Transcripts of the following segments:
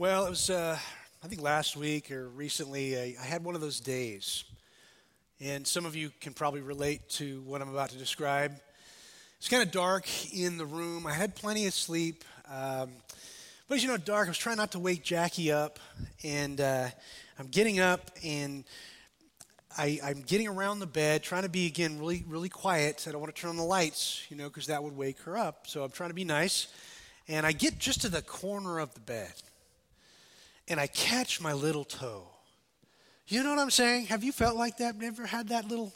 Well, it was, uh, I think last week or recently, I, I had one of those days. And some of you can probably relate to what I'm about to describe. It's kind of dark in the room. I had plenty of sleep. Um, but as you know, dark, I was trying not to wake Jackie up. And uh, I'm getting up and I, am getting around the bed, trying to be, again, really, really quiet. I don't want to turn on the lights, you know, because that would wake her up. So I'm trying to be nice. And I get just to the corner of the bed and I catch my little toe. You know what I'm saying? Have you felt like that? Never had that little,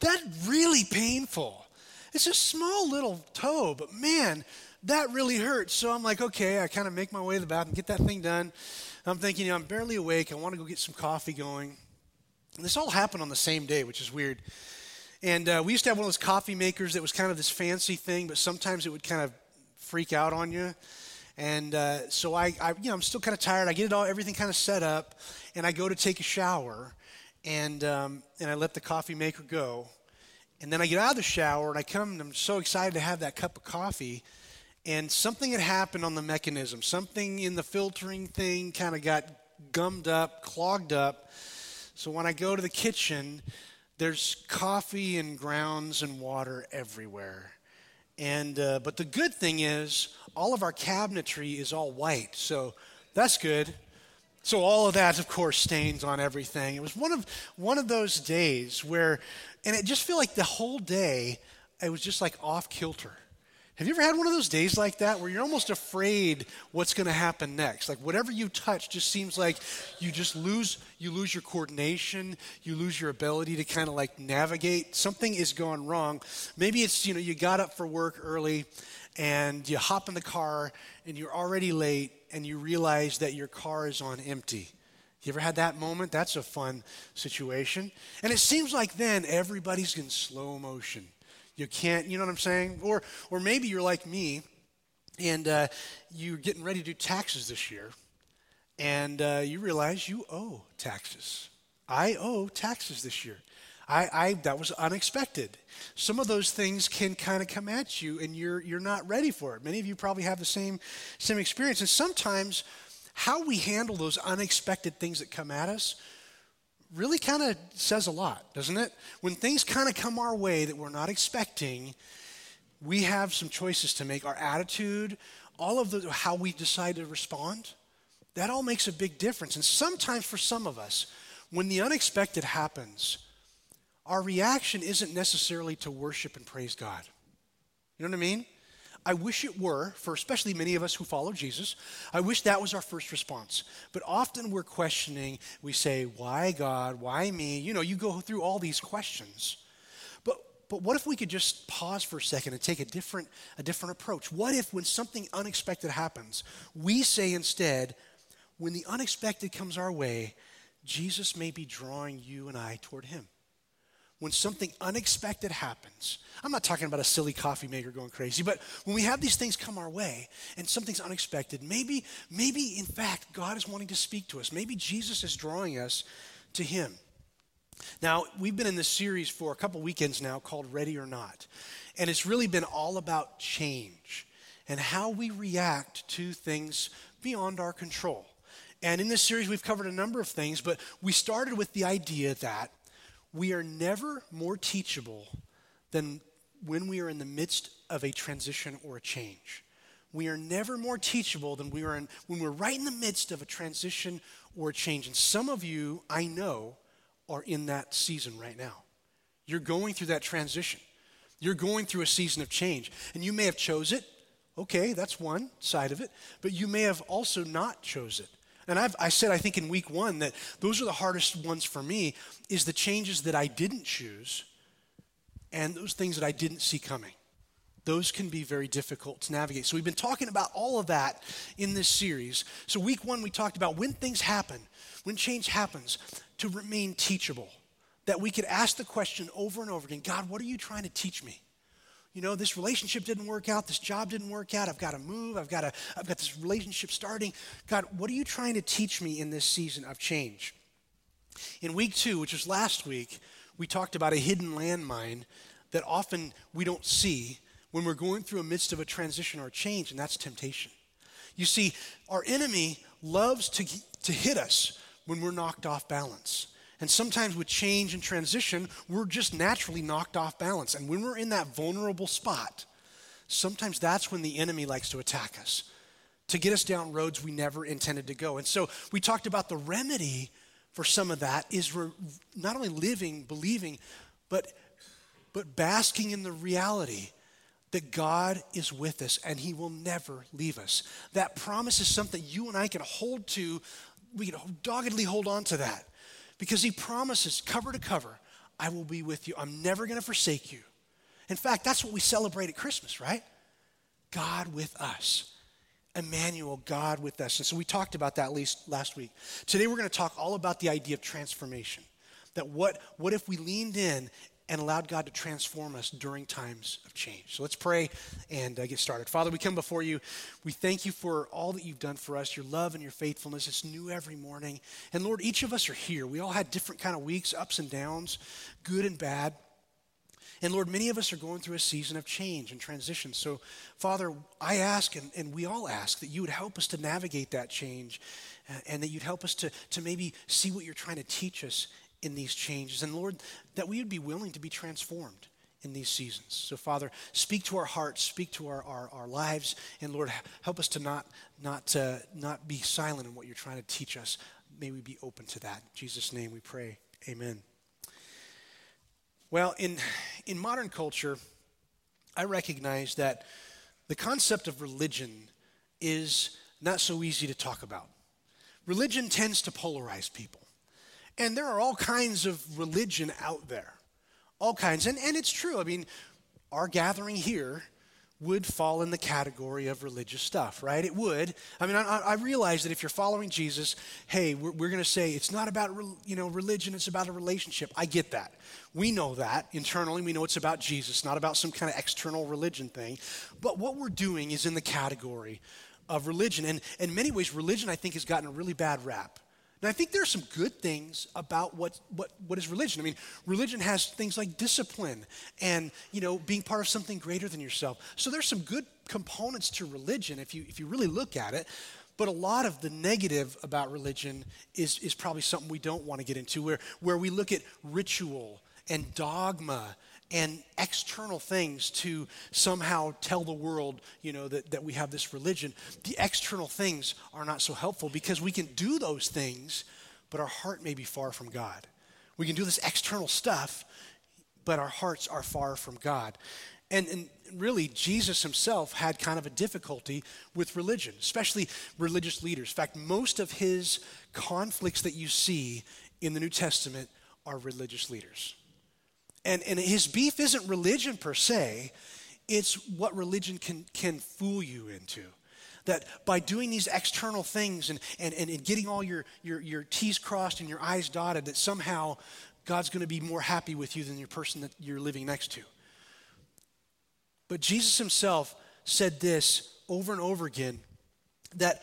that really painful. It's a small little toe, but man, that really hurts. So I'm like, okay, I kind of make my way to the bathroom, get that thing done. I'm thinking, you know, I'm barely awake. I want to go get some coffee going. And this all happened on the same day, which is weird. And uh, we used to have one of those coffee makers that was kind of this fancy thing, but sometimes it would kind of freak out on you. And uh, so I, I, you know, I'm still kind of tired. I get it all, everything kind of set up, and I go to take a shower, and um, and I let the coffee maker go, and then I get out of the shower and I come and I'm so excited to have that cup of coffee, and something had happened on the mechanism. Something in the filtering thing kind of got gummed up, clogged up. So when I go to the kitchen, there's coffee and grounds and water everywhere. And uh, but the good thing is all of our cabinetry is all white, so that's good. So all of that, of course, stains on everything. It was one of one of those days where, and it just feel like the whole day, it was just like off kilter. Have you ever had one of those days like that where you're almost afraid what's going to happen next? Like whatever you touch just seems like you just lose you lose your coordination, you lose your ability to kind of like navigate. Something is going wrong. Maybe it's, you know, you got up for work early and you hop in the car and you're already late and you realize that your car is on empty. You ever had that moment? That's a fun situation. And it seems like then everybody's in slow motion. You can't, you know what I'm saying? Or, or maybe you're like me and uh, you're getting ready to do taxes this year and uh, you realize you owe taxes. I owe taxes this year. I, I, that was unexpected. Some of those things can kind of come at you and you're, you're not ready for it. Many of you probably have the same, same experience. And sometimes how we handle those unexpected things that come at us really kind of says a lot, doesn't it? When things kind of come our way that we're not expecting, we have some choices to make. Our attitude, all of the how we decide to respond, that all makes a big difference. And sometimes for some of us, when the unexpected happens, our reaction isn't necessarily to worship and praise God. You know what I mean? I wish it were, for especially many of us who follow Jesus, I wish that was our first response. But often we're questioning, we say, Why God? Why me? You know, you go through all these questions. But, but what if we could just pause for a second and take a different, a different approach? What if, when something unexpected happens, we say instead, When the unexpected comes our way, Jesus may be drawing you and I toward Him when something unexpected happens, I'm not talking about a silly coffee maker going crazy, but when we have these things come our way and something's unexpected, maybe, maybe in fact, God is wanting to speak to us. Maybe Jesus is drawing us to Him. Now, we've been in this series for a couple weekends now called Ready or Not. And it's really been all about change and how we react to things beyond our control. And in this series, we've covered a number of things, but we started with the idea that we are never more teachable than when we are in the midst of a transition or a change. We are never more teachable than we are in, when we're right in the midst of a transition or a change. And some of you, I know, are in that season right now. You're going through that transition. You're going through a season of change. And you may have chose it. Okay, that's one side of it. But you may have also not chose it. And I've, I said, I think in week one, that those are the hardest ones for me, is the changes that I didn't choose and those things that I didn't see coming. Those can be very difficult to navigate. So we've been talking about all of that in this series. So week one, we talked about when things happen, when change happens, to remain teachable. That we could ask the question over and over again God, what are you trying to teach me? You know this relationship didn't work out this job didn't work out i've got to move i've got to i've got this relationship starting. God what are you trying to teach me in this season of change? In week two which was last week we talked about a hidden landmine that often we don't see when we're going through a midst of a transition or a change and that's temptation. You see our enemy loves to, to hit us when we're knocked off balance. And sometimes with change and transition, we're just naturally knocked off balance. And when we're in that vulnerable spot, sometimes that's when the enemy likes to attack us, to get us down roads we never intended to go. And so we talked about the remedy for some of that is re- not only living, believing, but, but basking in the reality that God is with us and He will never leave us. That promise is something you and I can hold to. We can doggedly hold on to that because He promises, cover to cover, I will be with you. I'm never going to forsake you. In fact, that's what we celebrate at Christmas, right? God with us. Emmanuel, God with us. And so we talked about that least last week. Today we're going to talk all about the idea of transformation. That what, what if we leaned in and allowed God to transform us during times of change. So let's pray and uh, get started. Father, we come before you. We thank you for all that you've done for us, your love and your faithfulness. It's new every morning. And Lord, each of us are here. We all had different kind of weeks, ups and downs, good and bad. And Lord, many of us are going through a season of change and transition. So, Father, I ask, and, and we all ask, that you would help us to navigate that change uh, and that you'd help us to, to maybe see what you're trying to teach us in these changes. And Lord, that we would be willing to be transformed in these seasons. So, Father, speak to our hearts, speak to our, our, our lives, and Lord, help us to not, not, uh, not be silent in what you're trying to teach us. May we be open to that. In Jesus' name we pray. Amen. Well, in, in modern culture, I recognize that the concept of religion is not so easy to talk about. Religion tends to polarize people. And there are all kinds of religion out there. All kinds. And, and it's true. I mean, our gathering here would fall in the category of religious stuff, right? It would. I mean, I, I realize that if you're following Jesus, hey, we're, we're going to say it's not about you know religion; it's about a relationship. I get that. We know that internally. We know it's about Jesus, not about some kind of external religion thing. But what we're doing is in the category of religion, and in many ways, religion I think has gotten a really bad rap. And I think there are some good things about what, what, what is religion. I mean, religion has things like discipline and, you know, being part of something greater than yourself. So there's some good components to religion if you, if you really look at it. But a lot of the negative about religion is, is probably something we don't want to get into, where, where we look at ritual and dogma and external things to somehow tell the world, you know, that, that we have this religion. The external things are not so helpful because we can do those things, but our heart may be far from God. We can do this external stuff, but our hearts are far from God. And, and really, Jesus himself had kind of a difficulty with religion, especially religious leaders. In fact, most of his conflicts that you see in the New Testament are religious leaders. And, and his beef isn't religion per se, it's what religion can, can fool you into. That by doing these external things and, and, and getting all your, your, your T's crossed and your I's dotted, that somehow God's going to be more happy with you than your person that you're living next to. But Jesus himself said this over and over again that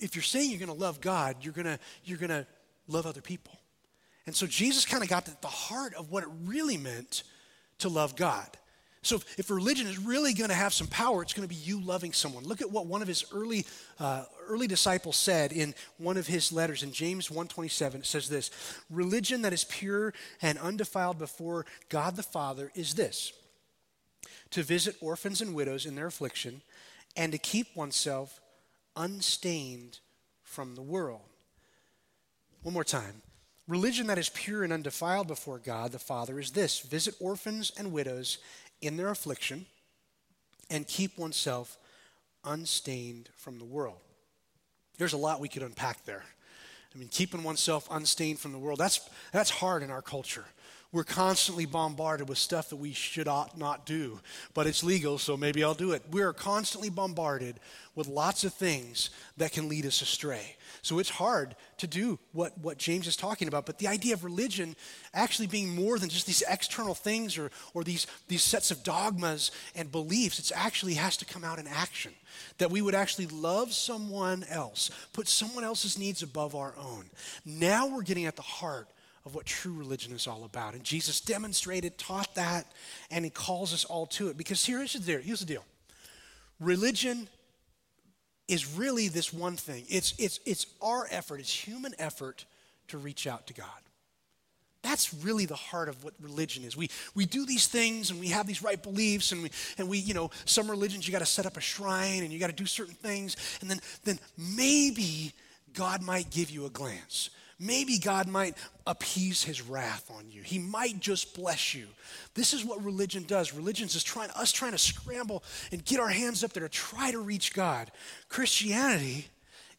if you're saying you're going to love God, you're going to, you're going to love other people. And so Jesus kind of got at the heart of what it really meant to love God. So if, if religion is really going to have some power, it's going to be you loving someone. Look at what one of his early, uh, early disciples said in one of his letters in James 1.27. It says this, religion that is pure and undefiled before God the Father is this, to visit orphans and widows in their affliction and to keep oneself unstained from the world. One more time. Religion that is pure and undefiled before God the Father is this visit orphans and widows in their affliction and keep oneself unstained from the world. There's a lot we could unpack there. I mean, keeping oneself unstained from the world, that's, that's hard in our culture. We're constantly bombarded with stuff that we should ought not do, but it's legal, so maybe I'll do it. We're constantly bombarded with lots of things that can lead us astray. So it's hard to do what, what James is talking about. But the idea of religion actually being more than just these external things or, or these, these sets of dogmas and beliefs, it actually has to come out in action. That we would actually love someone else, put someone else's needs above our own. Now we're getting at the heart of what true religion is all about. And Jesus demonstrated, taught that, and he calls us all to it. Because here's the deal. Here's the deal. Religion is really this one thing it's, it's, it's our effort, it's human effort to reach out to God. That's really the heart of what religion is. We, we do these things and we have these right beliefs and we, and we you know, some religions you got to set up a shrine and you got to do certain things and then, then maybe God might give you a glance. Maybe God might appease his wrath on you. He might just bless you. This is what religion does. Religion is trying us trying to scramble and get our hands up there to try to reach God. Christianity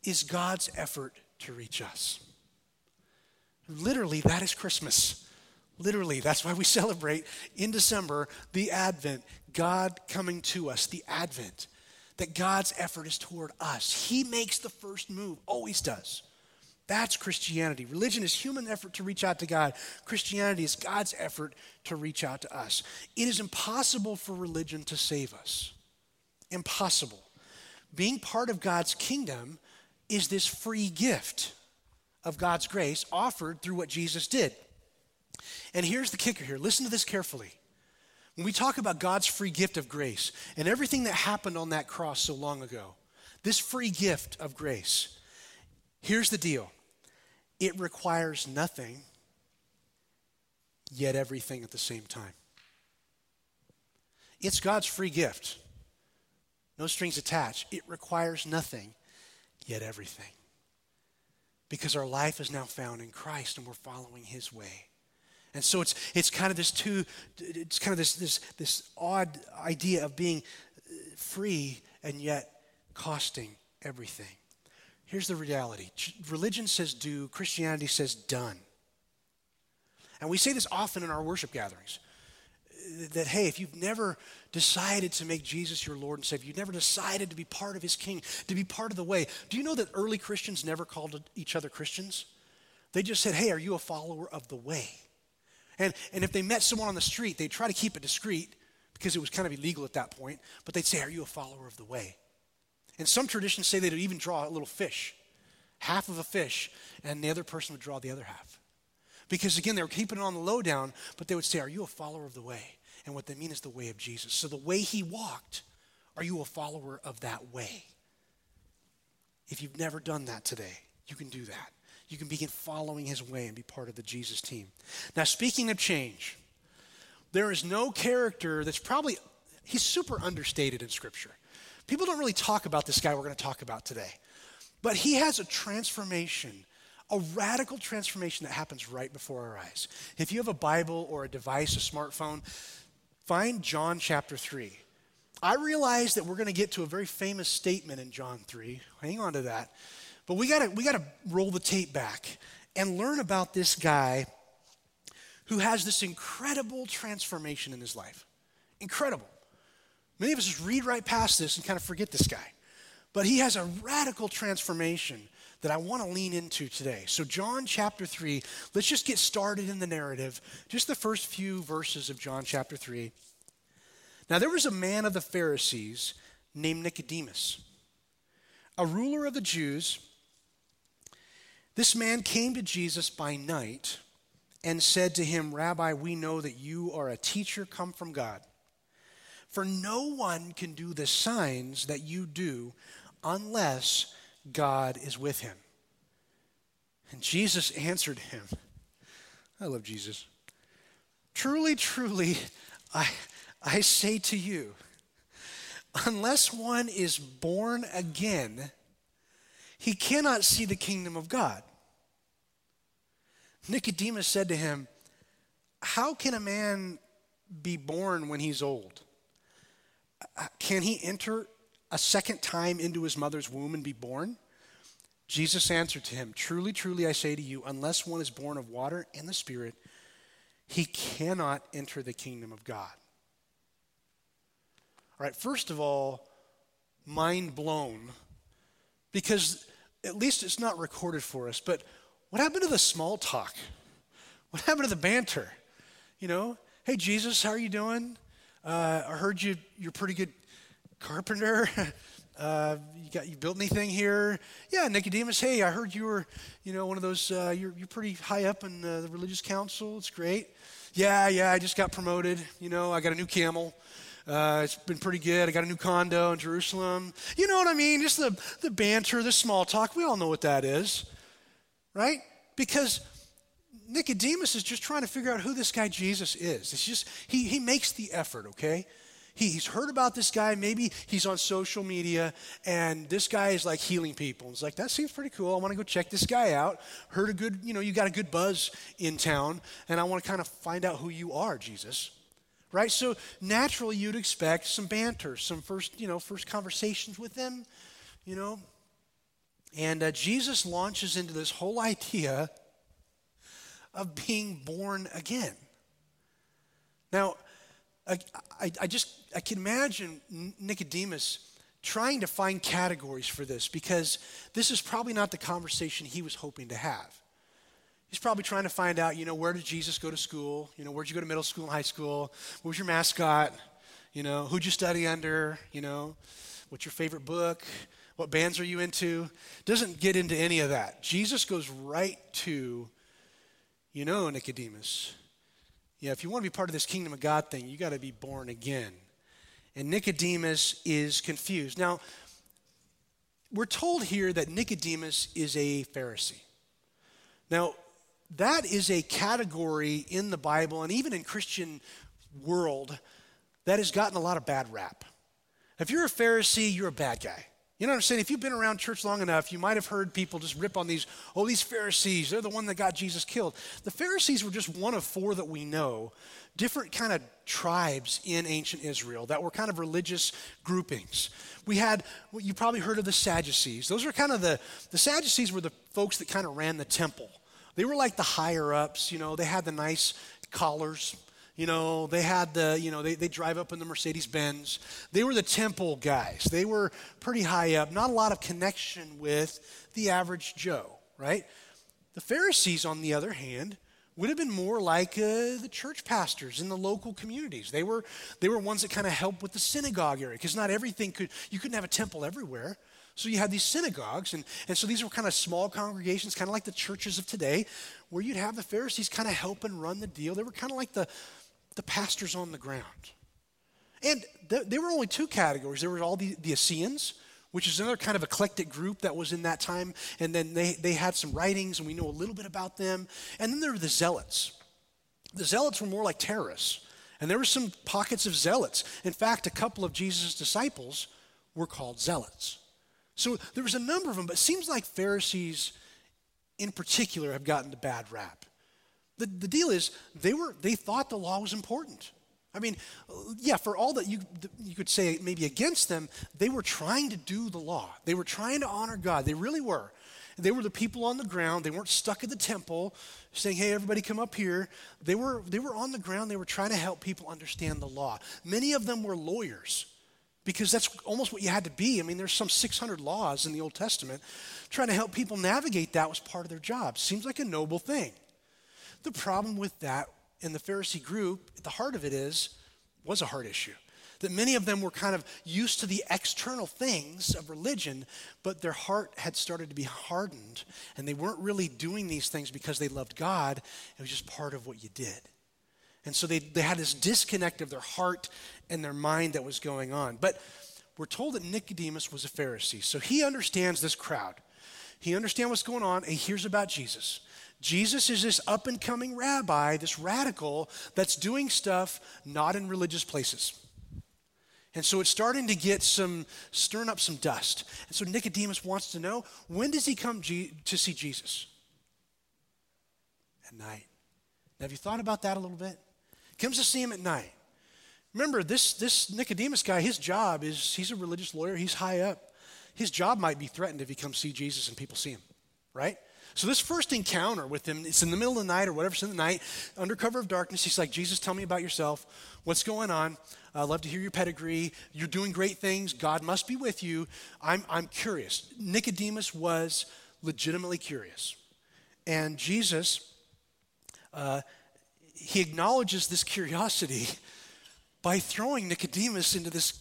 is God's effort to reach us. Literally, that is Christmas. Literally, that's why we celebrate in December the Advent, God coming to us, the Advent. That God's effort is toward us. He makes the first move, always does. That's Christianity. Religion is human effort to reach out to God. Christianity is God's effort to reach out to us. It is impossible for religion to save us. Impossible. Being part of God's kingdom is this free gift of God's grace offered through what Jesus did. And here's the kicker here listen to this carefully. When we talk about God's free gift of grace and everything that happened on that cross so long ago, this free gift of grace, here's the deal it requires nothing, yet everything at the same time. It's God's free gift. No strings attached. It requires nothing, yet everything. Because our life is now found in Christ and we're following his way. And so it's, it's kind of this two, it's kind of this, this, this odd idea of being free and yet costing everything. Here's the reality religion says do, Christianity says done. And we say this often in our worship gatherings uh, that, hey, if you've never decided to make Jesus your Lord and Savior, you've never decided to be part of His King, to be part of the way, do you know that early Christians never called each other Christians? They just said, hey, are you a follower of the way? And, and if they met someone on the street, they'd try to keep it discreet because it was kind of illegal at that point, but they'd say, are you a follower of the way? And some traditions say they'd even draw a little fish, half of a fish, and the other person would draw the other half. Because again, they were keeping it on the lowdown, but they would say, Are you a follower of the way? And what they mean is the way of Jesus. So the way he walked, are you a follower of that way? If you've never done that today, you can do that. You can begin following his way and be part of the Jesus team. Now, speaking of change, there is no character that's probably, he's super understated in Scripture. People don't really talk about this guy we're going to talk about today. But he has a transformation, a radical transformation that happens right before our eyes. If you have a Bible or a device, a smartphone, find John chapter 3. I realize that we're going to get to a very famous statement in John 3. Hang on to that. But we got to we got to roll the tape back and learn about this guy who has this incredible transformation in his life. Incredible. Many of us just read right past this and kind of forget this guy. But he has a radical transformation that I want to lean into today. So, John chapter 3, let's just get started in the narrative, just the first few verses of John chapter 3. Now, there was a man of the Pharisees named Nicodemus, a ruler of the Jews. This man came to Jesus by night and said to him, Rabbi, we know that you are a teacher come from God. For no one can do the signs that you do unless God is with him. And Jesus answered him. I love Jesus. Truly, truly, I, I say to you, unless one is born again, he cannot see the kingdom of God. Nicodemus said to him, How can a man be born when he's old? Can he enter a second time into his mother's womb and be born? Jesus answered to him, Truly, truly, I say to you, unless one is born of water and the Spirit, he cannot enter the kingdom of God. All right, first of all, mind blown, because at least it's not recorded for us, but what happened to the small talk? What happened to the banter? You know, hey, Jesus, how are you doing? Uh, I heard you, you're pretty good carpenter. Uh, you got you built anything here? Yeah, Nicodemus. Hey, I heard you were, you know, one of those. Uh, you're you're pretty high up in the religious council. It's great. Yeah, yeah. I just got promoted. You know, I got a new camel. Uh, it's been pretty good. I got a new condo in Jerusalem. You know what I mean? Just the, the banter, the small talk. We all know what that is, right? Because Nicodemus is just trying to figure out who this guy Jesus is. It's just, he, he makes the effort, okay? He, he's heard about this guy. Maybe he's on social media, and this guy is like healing people. It's like, that seems pretty cool. I want to go check this guy out. Heard a good, you know, you got a good buzz in town, and I want to kind of find out who you are, Jesus. Right? So naturally, you'd expect some banter, some first, you know, first conversations with them, you know. And uh, Jesus launches into this whole idea of being born again. Now, I, I, I, just I can imagine Nicodemus trying to find categories for this because this is probably not the conversation he was hoping to have. He's probably trying to find out, you know, where did Jesus go to school? You know, where'd you go to middle school and high school? What was your mascot? You know, who'd you study under? You know, what's your favorite book? What bands are you into? Doesn't get into any of that. Jesus goes right to you know, Nicodemus, yeah, if you want to be part of this kingdom of God thing, you got to be born again. And Nicodemus is confused. Now, we're told here that Nicodemus is a Pharisee. Now, that is a category in the Bible and even in Christian world that has gotten a lot of bad rap. If you're a Pharisee, you're a bad guy. You know what I'm saying? If you've been around church long enough, you might have heard people just rip on these, oh, these Pharisees, they're the one that got Jesus killed. The Pharisees were just one of four that we know, different kind of tribes in ancient Israel that were kind of religious groupings. We had, well, you probably heard of the Sadducees. Those are kind of the, the Sadducees were the folks that kind of ran the temple. They were like the higher ups, you know, they had the nice collars, you know, they had the, you know, they, they drive up in the Mercedes Benz. They were the temple guys. They were pretty high up, not a lot of connection with the average Joe, right? The Pharisees, on the other hand, would have been more like uh, the church pastors in the local communities. They were, they were ones that kind of helped with the synagogue area because not everything could, you couldn't have a temple everywhere. So you had these synagogues, and, and so these were kind of small congregations, kind of like the churches of today, where you'd have the Pharisees kind of help and run the deal. They were kind of like the, the pastors on the ground. And th- there were only two categories. There were all the, the Essenes, which is another kind of eclectic group that was in that time. And then they, they had some writings, and we know a little bit about them. And then there were the Zealots. The Zealots were more like terrorists. And there were some pockets of zealots. In fact, a couple of Jesus' disciples were called zealots. So there was a number of them, but it seems like Pharisees in particular have gotten the bad rap. The, the deal is, they, were, they thought the law was important. I mean, yeah, for all that you, you could say maybe against them, they were trying to do the law. They were trying to honor God. They really were. They were the people on the ground. They weren't stuck at the temple saying, hey, everybody come up here. They were, they were on the ground. They were trying to help people understand the law. Many of them were lawyers because that's almost what you had to be. I mean, there's some 600 laws in the Old Testament. Trying to help people navigate that was part of their job. Seems like a noble thing. The problem with that in the Pharisee group, at the heart of it is, was a heart issue. That many of them were kind of used to the external things of religion, but their heart had started to be hardened, and they weren't really doing these things because they loved God. It was just part of what you did. And so they, they had this disconnect of their heart and their mind that was going on. But we're told that Nicodemus was a Pharisee, so he understands this crowd. He understands what's going on, and he hears about Jesus. Jesus is this up and coming rabbi, this radical that's doing stuff not in religious places. And so it's starting to get some, stirring up some dust. And so Nicodemus wants to know when does he come G- to see Jesus? At night. Now, have you thought about that a little bit? Comes to see him at night. Remember, this, this Nicodemus guy, his job is he's a religious lawyer, he's high up. His job might be threatened if he comes see Jesus and people see him, right? So this first encounter with him, it's in the middle of the night or whatever, it's in the night, under cover of darkness. He's like, Jesus, tell me about yourself. What's going on? I'd love to hear your pedigree. You're doing great things. God must be with you. I'm, I'm curious. Nicodemus was legitimately curious. And Jesus, uh, he acknowledges this curiosity by throwing Nicodemus into this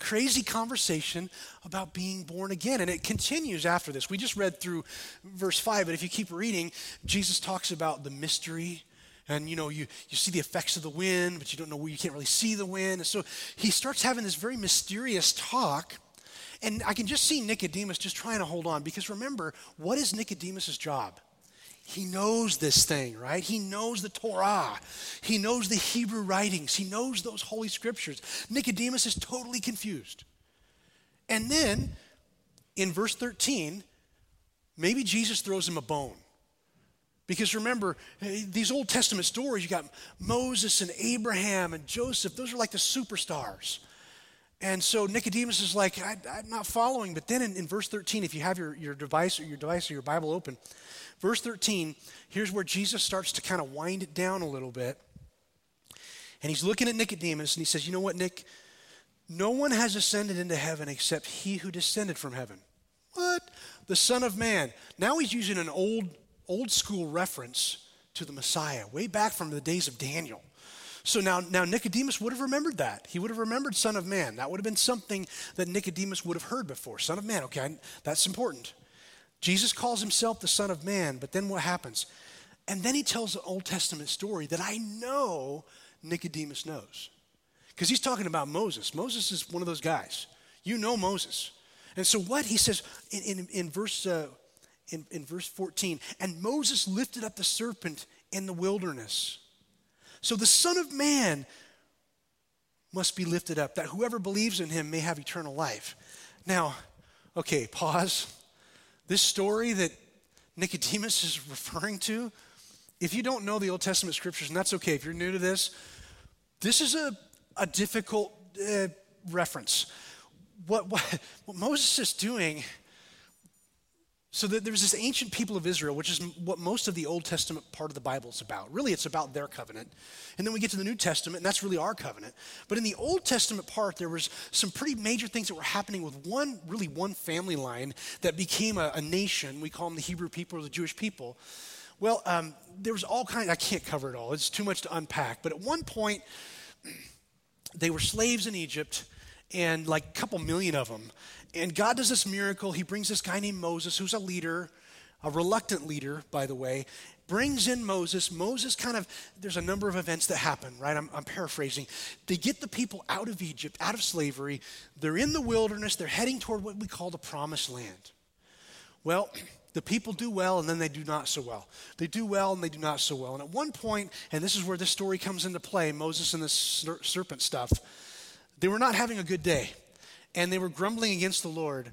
crazy conversation about being born again. And it continues after this. We just read through verse 5, but if you keep reading, Jesus talks about the mystery And you know, you, you see the effects of the wind, but you don't know where you can't really see the wind. And so he starts having this very mysterious talk. And I can just see Nicodemus just trying to hold on because remember, what is Nicodemus's job? He knows this thing, right? He knows the Torah. He knows the Hebrew writings. He knows those holy scriptures. Nicodemus is totally confused. And then in verse 13, maybe Jesus throws him a bone. Because remember, these Old Testament stories, you got Moses and Abraham and Joseph, those are like the superstars. And so Nicodemus is like, I, am not following. But then in, in, verse 13, if you have your, your device or your device or your Bible open, verse 13, here's where Jesus starts to kind of wind it down a little bit. And he's looking at Nicodemus and he says, You know what, Nick? No one has ascended into heaven except he who descended from heaven. What? The Son of Man. Now he's using an old old school reference to the Messiah, way back from the days of Daniel. So now, now Nicodemus would have remembered that. He would have remembered Son of Man. That would have been something that Nicodemus would have heard before. Son of Man, okay, that's important. Jesus calls himself the Son of Man, but then what happens? And then he tells an Old Testament story that I know Nicodemus knows. Because he's talking about Moses. Moses is one of those guys. You know Moses. And so what he says in, in, in verse uh, in, in verse 14. And Moses lifted up the serpent in the wilderness. So the Son of Man must be lifted up, that whoever believes in him may have eternal life. Now, okay, pause. This story that Nicodemus is referring to, if you don't know the Old Testament scriptures, and that's okay, if you're new to this, this is a, a difficult uh, reference. What, what, what Moses is doing so there's this ancient people of Israel, which is what most of the Old Testament part of the Bible is about. Really, it's about their covenant. And then we get to the New Testament, and that's really our covenant. But in the Old Testament part, there was some pretty major things that were happening with one, really one family line that became a, a nation. We call them the Hebrew people or the Jewish people. Well, um, there was all kinds, I can't cover it all. It's too much to unpack. But at one point, they were slaves in Egypt, and like a couple million of them. And God does this miracle. He brings this guy named Moses, who's a leader, a reluctant leader, by the way, brings in Moses. Moses kind of, there's a number of events that happen, right? I'm, I'm, paraphrasing. They get the people out of Egypt, out of slavery. They're in the wilderness. They're heading toward what we call the promised land. Well, the people do well and then they do not so well. They do well and they do not so well. And at one point, and this is where this story comes into play Moses and the serpent stuff, they were not having a good day and they were grumbling against the Lord.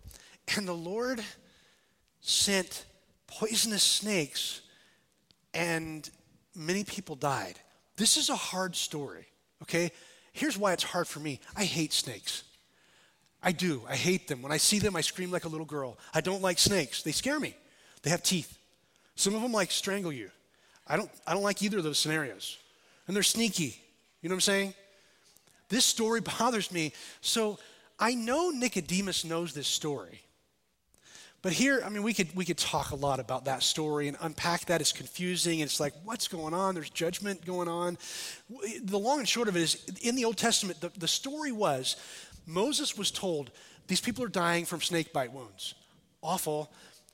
And the Lord sent poisonous snakes, and many people died. This is a hard story, okay? Here's why it's hard for me I hate snakes. I do. I hate them. When I see them, I scream like a little girl. I don't like snakes, they scare me. They have teeth. Some of them like strangle you. I don't, I don't like either of those scenarios. And they're sneaky. You know what I'm saying? This story bothers me. So I know Nicodemus knows this story. But here, I mean, we could, we could talk a lot about that story and unpack that. It's confusing. It's like, what's going on? There's judgment going on. The long and short of it is in the Old Testament, the, the story was Moses was told, these people are dying from snake bite wounds. Awful.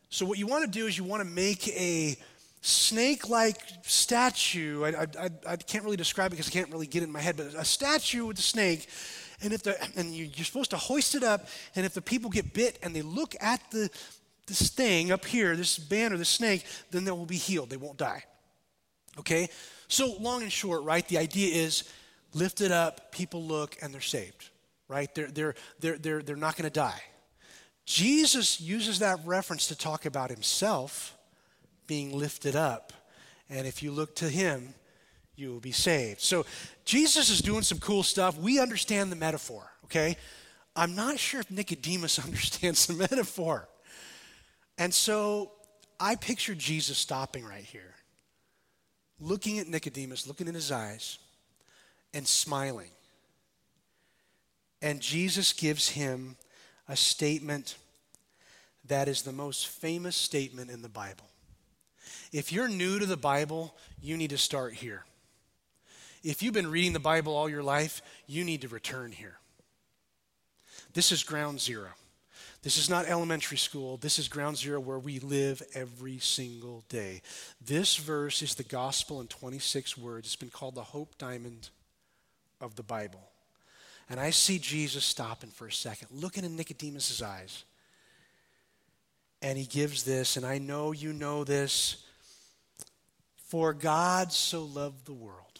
So, what you want to do is you want to make a snake like statue. I, I, I, can't really describe it because I can't really get it in my head, but a statue with a snake and if the and you, are supposed to hoist it up, and if the people get bit and they look at the this thing up here, this band or the snake, then they will be healed. They won't die. Okay? So long and short, right? The idea is lift it up, people look, and they're saved. Right? They're they're they're they're, they're not going to die. Jesus uses that reference to talk about himself being lifted up. And if you look to him, you will be saved. So Jesus is doing some cool stuff. We understand the metaphor, okay? I'm not sure if Nicodemus understands the metaphor. And so I picture Jesus stopping right here, looking at Nicodemus, looking in his eyes, and smiling. And Jesus gives him a statement that is the most famous statement in the Bible. If you're new to the Bible, you need to start here. If you've been reading the Bible all your life, you need to return here. This is ground zero. This is not elementary school. This is ground zero where we live every single day. This verse is the gospel in 26 words. It's been called the hope diamond of the Bible. And I see Jesus stopping for a second, looking in Nicodemus' eyes. And he gives this, and I know you know this. For God so loved the world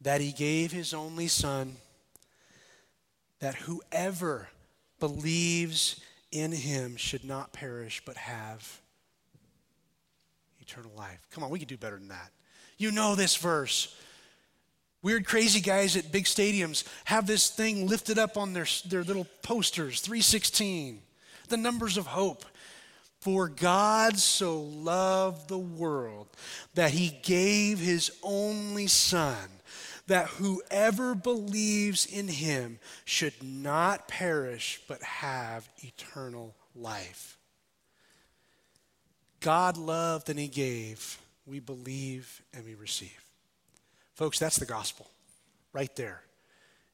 that he gave his only Son, that whoever believes in him should not perish but have eternal life. Come on, we could do better than that. You know this verse. Weird, crazy guys at big stadiums have this thing lifted up on their, their little posters 316, the numbers of hope. For God so loved the world that he gave his only Son that whoever believes in him should not perish but have eternal life. God loved and he gave. We believe and we receive. Folks, that's the gospel right there.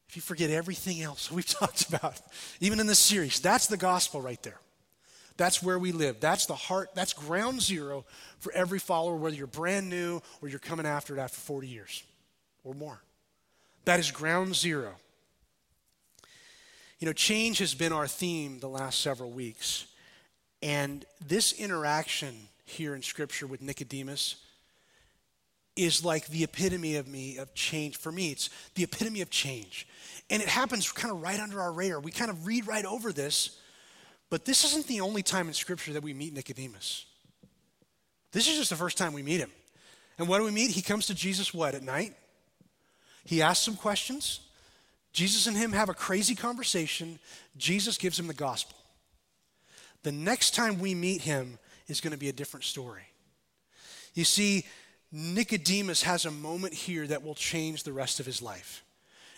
If you forget everything else we've talked about, even in this series, that's the gospel right there. That's where we live. That's the heart, that's ground zero for every follower, whether you're brand new or you're coming after it after 40 years or more. That is ground zero. You know, change has been our theme the last several weeks. And this interaction here in Scripture with Nicodemus is like the epitome of me of change. For me, it's the epitome of change. And it happens kind of right under our radar. We kind of read right over this, but this isn't the only time in Scripture that we meet Nicodemus. This is just the first time we meet him. And what do we meet? He comes to Jesus what, at night? He asks some questions. Jesus and him have a crazy conversation. Jesus gives him the gospel. The next time we meet him is going to be a different story. You see, Nicodemus has a moment here that will change the rest of his life.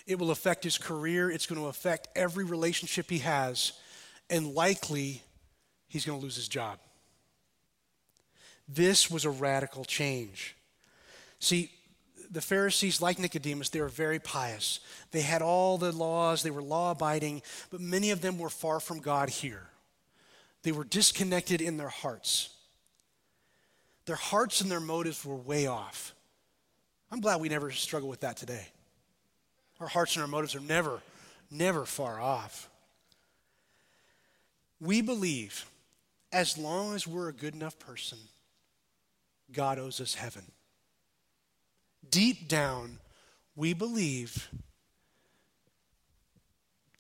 It will affect his career, it's going to affect every relationship he has, and likely he's going to lose his job. This was a radical change. See, the Pharisees, like Nicodemus, they were very pious. They had all the laws, they were law abiding, but many of them were far from God here. They were disconnected in their hearts. Their hearts and their motives were way off. I'm glad we never struggle with that today. Our hearts and our motives are never, never far off. We believe as long as we're a good enough person, God owes us heaven deep down, we believe,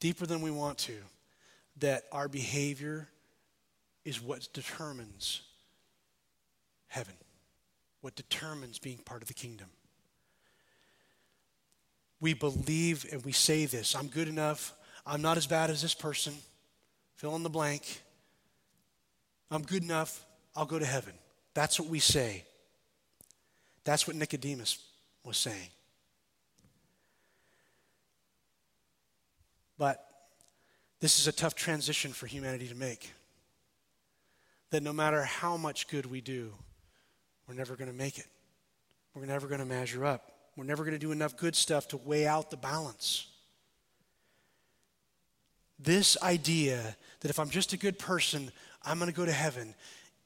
deeper than we want to, that our behavior is what determines heaven, what determines being part of the kingdom. We believe and we say this I'm good enough. I'm not as bad as this person. Fill in the blank. I'm good enough. I'll go to heaven. That's what we say. That's what Nicodemus was saying. But this is a tough transition for humanity to make. That no matter how much good we do, we're never going to make it. We're never going to measure up. We're never going to do enough good stuff to weigh out the balance. This idea that if I'm just a good person, I'm going to go to heaven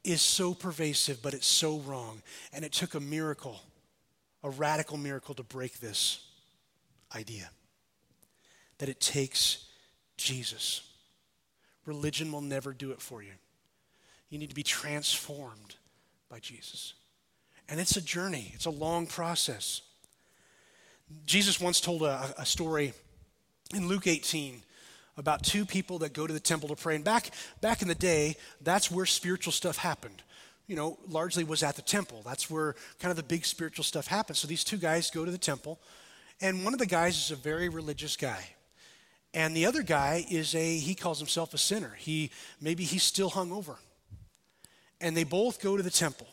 is so pervasive, but it's so wrong. And it took a miracle a radical miracle to break this idea that it takes Jesus. Religion will never do it for you. You need to be transformed by Jesus. And it's a journey, it's a long process. Jesus once told a, a story in Luke 18 about two people that go to the temple to pray. And back, back in the day, that's where spiritual stuff happened you know, largely was at the temple. That's where kind of the big spiritual stuff happens. So these two guys go to the temple, and one of the guys is a very religious guy. And the other guy is a, he calls himself a sinner. He, maybe he's still hung over. And they both go to the temple.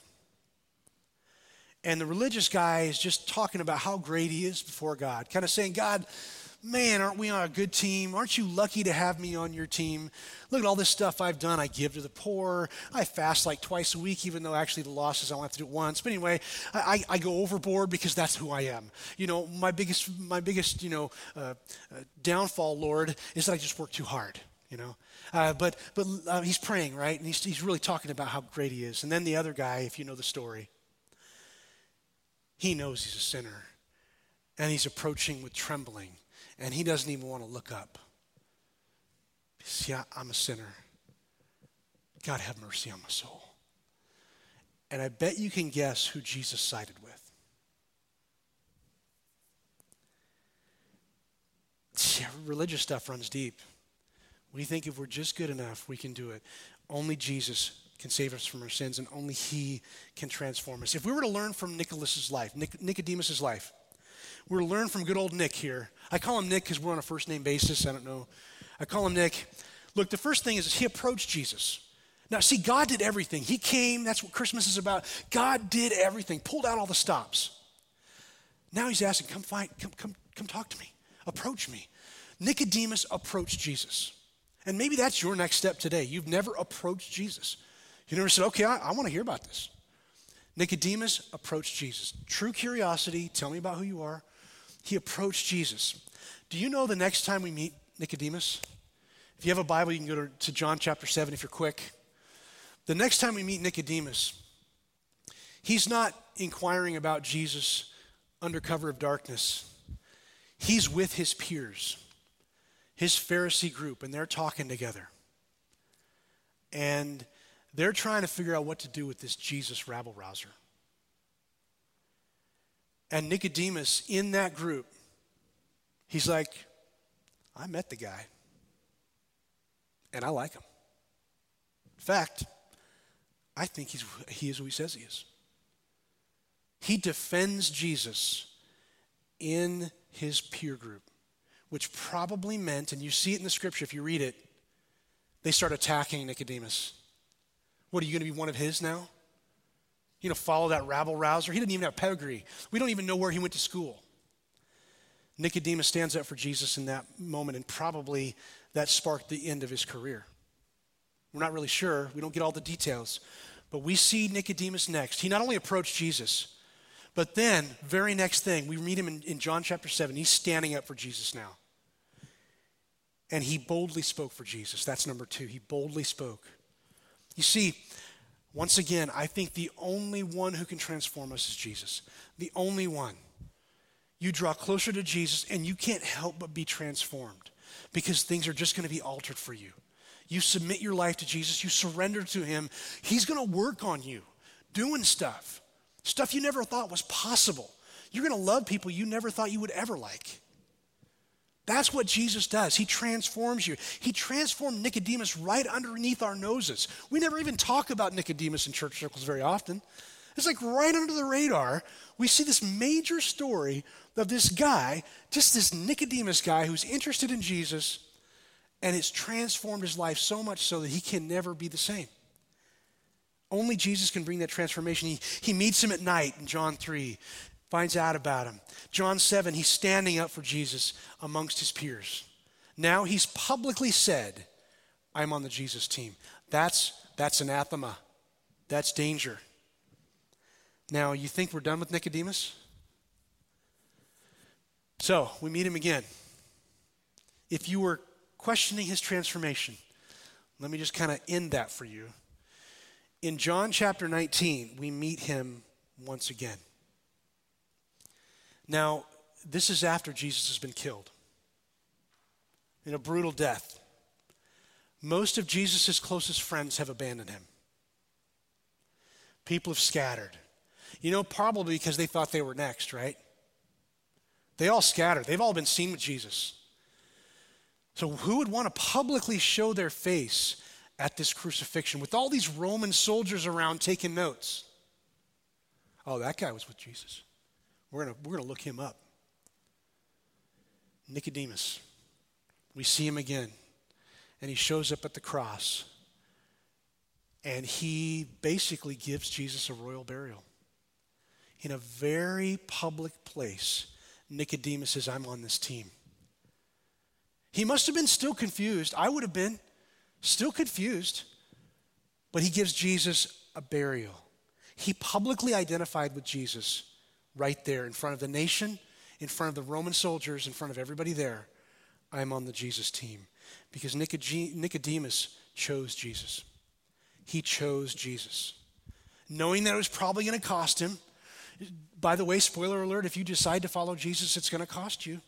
And the religious guy is just talking about how great he is before God, kind of saying, God, Man, aren't we on a good team? Aren't you lucky to have me on your team? Look at all this stuff I've done. I give to the poor. I fast like twice a week, even though actually the says I only have to do it once. But anyway, I, I go overboard because that's who I am. You know, my biggest, my biggest, you know, uh, uh, downfall, Lord, is that I just work too hard. you know. Uh, but but uh, he's praying, right? And he's, he's really talking about how great he is. And then the other guy, if you know the story, he knows he's a sinner. And he's approaching with trembling. And he doesn't even want to look up. See, I, I'm a sinner. God, have mercy on my soul. And I bet you can guess who Jesus sided with. Yeah, religious stuff runs deep. We think if we're just good enough, we can do it. Only Jesus can save us from our sins, and only He can transform us. If we were to learn from Nicholas's life, Nic- Nicodemus's life, were to learn from good old Nick here. I call him Nick because we're on a first name basis. I don't know. I call him Nick. Look, the first thing is he approached Jesus. Now, see, God did everything. He came. That's what Christmas is about. God did everything. Pulled out all the stops. Now he's asking, "Come find. Come, come, come. Talk to me. Approach me." Nicodemus approached Jesus. And maybe that's your next step today. You've never approached Jesus. You never said, okay, I, I want to hear about this. Nicodemus approached Jesus. True curiosity, tell me about who you are. He approached Jesus. Do you know the next time we meet Nicodemus? If you have a Bible, you can go to, to John chapter 7 if you're quick. The next time we meet Nicodemus, he's not inquiring about Jesus under cover of darkness, he's with his peers his Pharisee group, and they're talking together. And they're trying to figure out what to do with this Jesus rabble rouser. And Nicodemus, in that group, he's like, I met the guy, and I like him. In fact, I think he's, he is who he says he is. He defends Jesus in his peer group which probably meant, and you see it in the scripture if you read it, they start attacking Nicodemus. What, are you going to be one of his now? You know, follow that rabble rouser? He didn't even have pedigree. We don't even know where he went to school. Nicodemus stands up for Jesus in that moment, and probably that sparked the end of his career. We're not really sure. We don't get all the details. But we see Nicodemus next. He not only approached Jesus, but then, very next thing, we meet him in, in John chapter 7. He's standing up for Jesus now. And he boldly spoke for Jesus. That's number two. He boldly spoke. You see, once again, I think the only one who can transform us is Jesus. The only one. You draw closer to Jesus and you can't help but be transformed because things are just going to be altered for you. You submit your life to Jesus, you surrender to Him. He's going to work on you, doing stuff stuff you never thought was possible. You're going to love people you never thought you would ever like. That's what Jesus does. He transforms you. He transformed Nicodemus right underneath our noses. We never even talk about Nicodemus in church circles very often. It's like right under the radar. We see this major story of this guy, just this Nicodemus guy who's interested in Jesus, and it's transformed his life so much so that he can never be the same. Only Jesus can bring that transformation. He, he meets him at night in John 3, finds out about him. John 7, he's standing up for Jesus amongst his peers. Now he's publicly said, I'm on the Jesus team. That's, that's anathema. That's danger. Now, you think we're done with Nicodemus? So, we meet him again. If you were questioning his transformation, let me just kind of end that for you. In John chapter 19, we meet him once again. Now, this is after Jesus has been killed in a brutal death. Most of Jesus' closest friends have abandoned him. People have scattered. You know, probably because they thought they were next, right? They all scattered. They've all been seen with Jesus. So, who would want to publicly show their face at this crucifixion with all these Roman soldiers around taking notes. Oh, that guy was with Jesus. We're going we're to look him up. Nicodemus. We see him again. And he shows up at the cross. And he basically gives Jesus a royal burial. In a very public place, Nicodemus says, I'm on this team. He must have been still confused. I would have been still confused, but he gives Jesus a burial. He publicly identified with Jesus right there in front of the nation, in front of the Roman soldiers, in front of everybody there. I'm on the Jesus team. Because Nicodemus chose Jesus. He chose Jesus. Knowing that it was probably going to cost him. By the way, spoiler alert, if you decide to follow Jesus, it's going to cost you.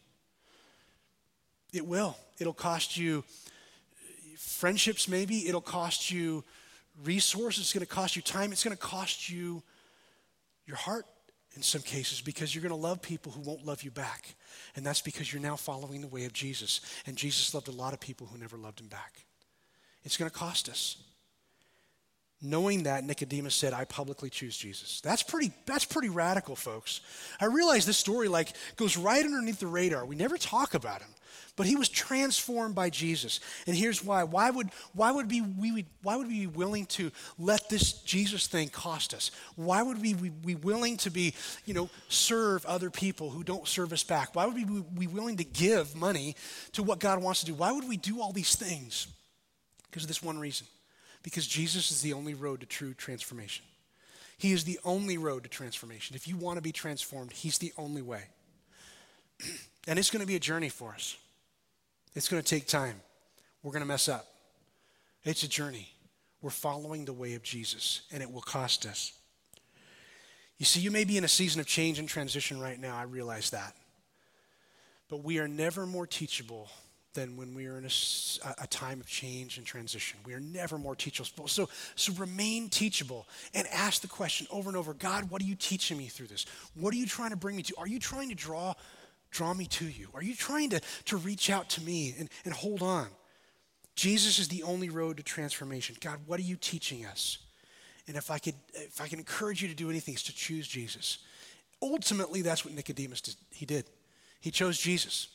It will. It'll cost you friendships, maybe. It'll cost you resources. It's going to cost you time. It's going to cost you your heart in some cases because you're going to love people who won't love you back. And that's because you're now following the way of Jesus. And Jesus loved a lot of people who never loved him back. It's going to cost us. Knowing that, Nicodemus said, I publicly choose Jesus. That's pretty, that's pretty radical, folks. I realize this story like goes right underneath the radar. We never talk about him. But he was transformed by Jesus. And here's why. Why would, why would, be, we, why would we be willing to let this Jesus thing cost us? Why would we be willing to be, you know, serve other people who don't serve us back? Why would we be willing to give money to what God wants to do? Why would we do all these things? Because of this one reason. Because Jesus is the only road to true transformation. He is the only road to transformation. If you want to be transformed, He's the only way. and it's going to be a journey for us. It's going to take time. We're going to mess up. It's a journey. We're following the way of Jesus, and it will cost us. You see, you may be in a season of change and transition right now. I realize that. But we are never more teachable than when we are in a, a, time of change and transition. We are never more teachable. So, so remain teachable and ask the question over and over God, what are you teaching me through this? What are you trying to bring me to? Are you trying to draw draw me to you? Are you trying to, to reach out to me and, and hold on? Jesus is the only road to transformation. God, what are you teaching us? And if I could, if I can encourage you to do anything, it's to choose Jesus. Ultimately, that's what Nicodemus did. He did. He chose Jesus.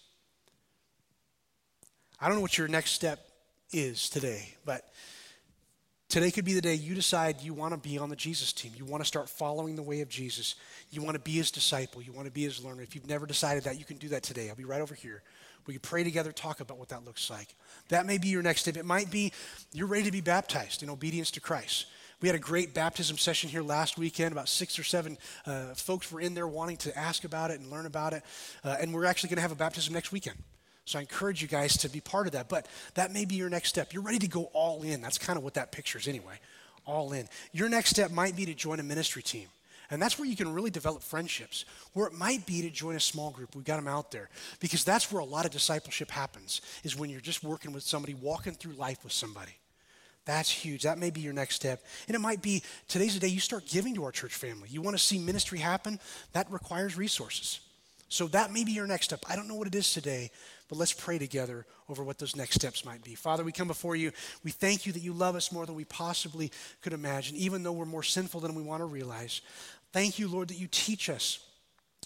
I don't know what your next step is today, but Today could be the day you decide you want to be on the Jesus team. You want to start following the way of Jesus. You want to be his disciple. You want to be his learner. If you've never decided that, you can do that today. I'll be right over here. We can pray together, talk about what that looks like. That may be your next step. It might be you're ready to be baptized in obedience to Christ. We had a great baptism session here last weekend. About six or seven uh, folks were in there wanting to ask about it and learn about it. Uh, and we're actually going to have a baptism next weekend. So I encourage you guys to be part of that. But that may be your next step. You're ready to go all in. That's kind of what that picture is anyway. All in. Your next step might be to join a ministry team. And that's where you can really develop friendships. Or it might be to join a small group. We've got them out there. Because that's where a lot of discipleship happens, is when you're just working with somebody, walking through life with somebody. That's huge. That may be your next step. And it might be today's the day you start giving to our church family. You want to see ministry happen? That requires resources. So that may be your next step. I don't know what it is today, but let's pray together over what those next steps might be. Father, we come before you. We thank you that you love us more than we possibly could imagine, even though we're more sinful than we want to realize. Thank you, Lord, that you teach us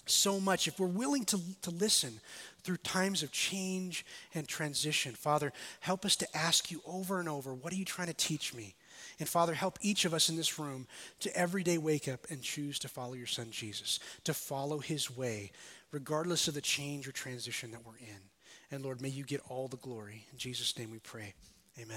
so much. If we're willing to, to listen through times of change and transition, Father, help us to ask you over and over, what are you trying to teach me? And Father, help each of us in this room to every day wake up and choose to follow your Son Jesus, to follow his way, regardless of the change or transition that we're in. And Lord, may you get all the glory. In Jesus' name we pray.